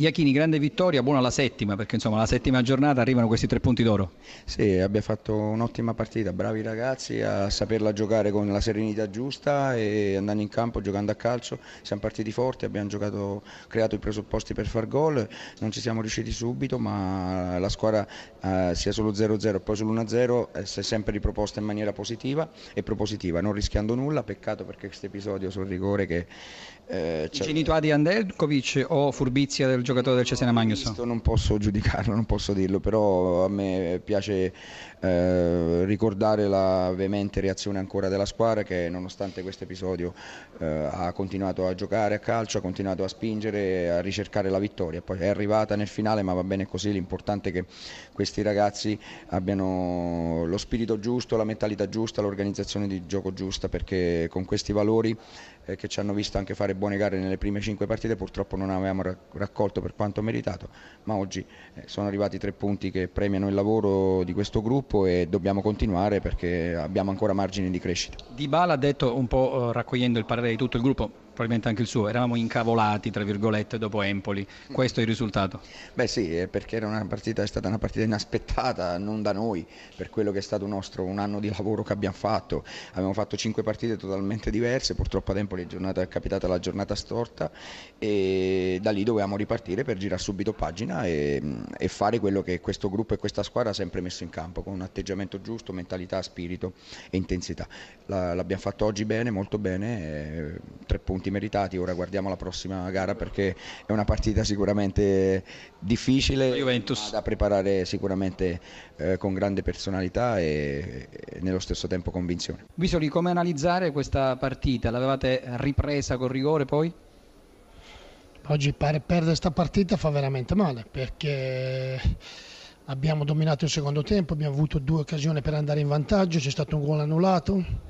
Iachini, grande vittoria, buona la settima, perché insomma la settima giornata arrivano questi tre punti d'oro. Sì, abbiamo fatto un'ottima partita, bravi ragazzi a saperla giocare con la serenità giusta e andando in campo giocando a calcio. Siamo partiti forti, abbiamo giocato, creato i presupposti per far gol, non ci siamo riusciti subito, ma la squadra eh, sia sullo 0-0 e poi sull'1-0 eh, si è sempre riproposta in maniera positiva e propositiva, non rischiando nulla. Peccato perché questo episodio sul rigore che... Eh, Ingenuità di Andelkovic o furbizia del giocatore del Cesena Magnus? Non posso giudicarlo, non posso dirlo, però a me piace eh, ricordare la veemente reazione ancora della squadra che nonostante questo episodio eh, ha continuato a giocare a calcio, ha continuato a spingere, a ricercare la vittoria, poi è arrivata nel finale ma va bene così, l'importante è che questi ragazzi abbiano lo spirito giusto, la mentalità giusta, l'organizzazione di gioco giusta perché con questi valori eh, che ci hanno visto anche fare buone gare nelle prime cinque partite purtroppo non avevamo raccolto per quanto meritato, ma oggi eh, sono arrivati tre punti che premiano il lavoro di questo gruppo e dobbiamo continuare perché abbiamo ancora margini di crescita. Di Bala ha detto un po' eh, raccogliendo il parere di tutto il gruppo, probabilmente anche il suo, eravamo incavolati tra virgolette dopo Empoli, questo è il risultato? Beh sì, perché era una partita, è stata una partita inaspettata, non da noi, per quello che è stato nostro un anno di lavoro che abbiamo fatto, abbiamo fatto cinque partite totalmente diverse, purtroppo ad Empoli è capitata la giornata storta e da lì dovevamo ripartire per girare subito pagina e, e fare quello che questo gruppo e questa squadra ha sempre messo in campo, con un atteggiamento giusto, mentalità, spirito e intensità. La, l'abbiamo fatto oggi bene, molto bene, eh, tre punti punti meritati, ora guardiamo la prossima gara perché è una partita sicuramente difficile Juventus. da preparare sicuramente eh, con grande personalità e, e, nello stesso tempo convinzione. Visoli, come analizzare questa partita? L'avevate ripresa con rigore poi? Oggi perdere questa partita fa veramente male perché abbiamo dominato il secondo tempo, abbiamo avuto due occasioni per andare in vantaggio, c'è stato un gol annullato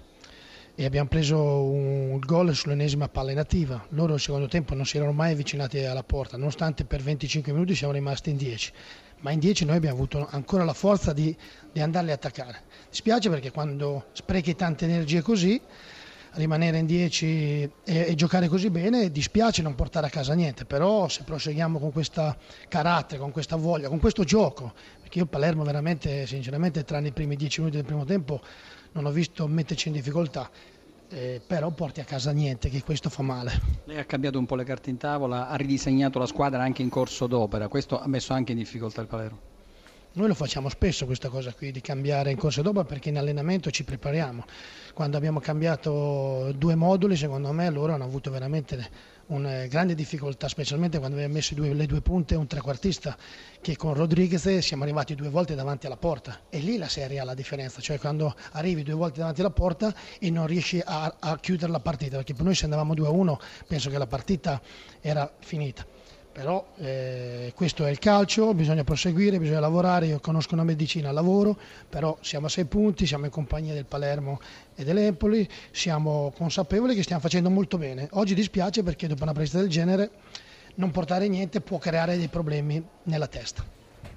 e abbiamo preso un gol sull'ennesima palla nativa. Loro nel secondo tempo non si erano mai avvicinati alla porta, nonostante per 25 minuti siamo rimasti in 10. Ma in 10 noi abbiamo avuto ancora la forza di, di andarli a attaccare. Dispiace perché quando sprechi tante energie così, rimanere in 10 e, e, giocare così bene, dispiace non portare a casa niente, però se proseguiamo con questo carattere, con questa voglia, con questo gioco, perché io Palermo veramente, sinceramente, tranne i primi 10 minuti del primo tempo, non ho visto metterci in difficoltà. Eh, però porti a casa niente, che questo fa male. Lei ha cambiato un po' le carte in tavola, ha ridisegnato la squadra anche in corso d'opera, questo ha messo anche in difficoltà il Palermo. Noi lo facciamo spesso questa cosa qui di cambiare in corso d'opera perché in allenamento ci prepariamo. Quando abbiamo cambiato due moduli, secondo me loro hanno avuto veramente una grande difficoltà, specialmente quando abbiamo messo due, le due punte un trequartista, che con Rodriguez siamo arrivati due volte davanti alla porta. E lì la serie ha la differenza, cioè quando arrivi due volte davanti alla porta e non riesci a, a chiudere la partita, perché per noi se andavamo 2-1 penso che la partita era finita però eh, questo è il calcio, bisogna proseguire, bisogna lavorare, io conosco una medicina al lavoro, però siamo a sei punti, siamo in compagnia del Palermo e dell'Empoli, siamo consapevoli che stiamo facendo molto bene. Oggi dispiace perché dopo una partita del genere non portare niente può creare dei problemi nella testa.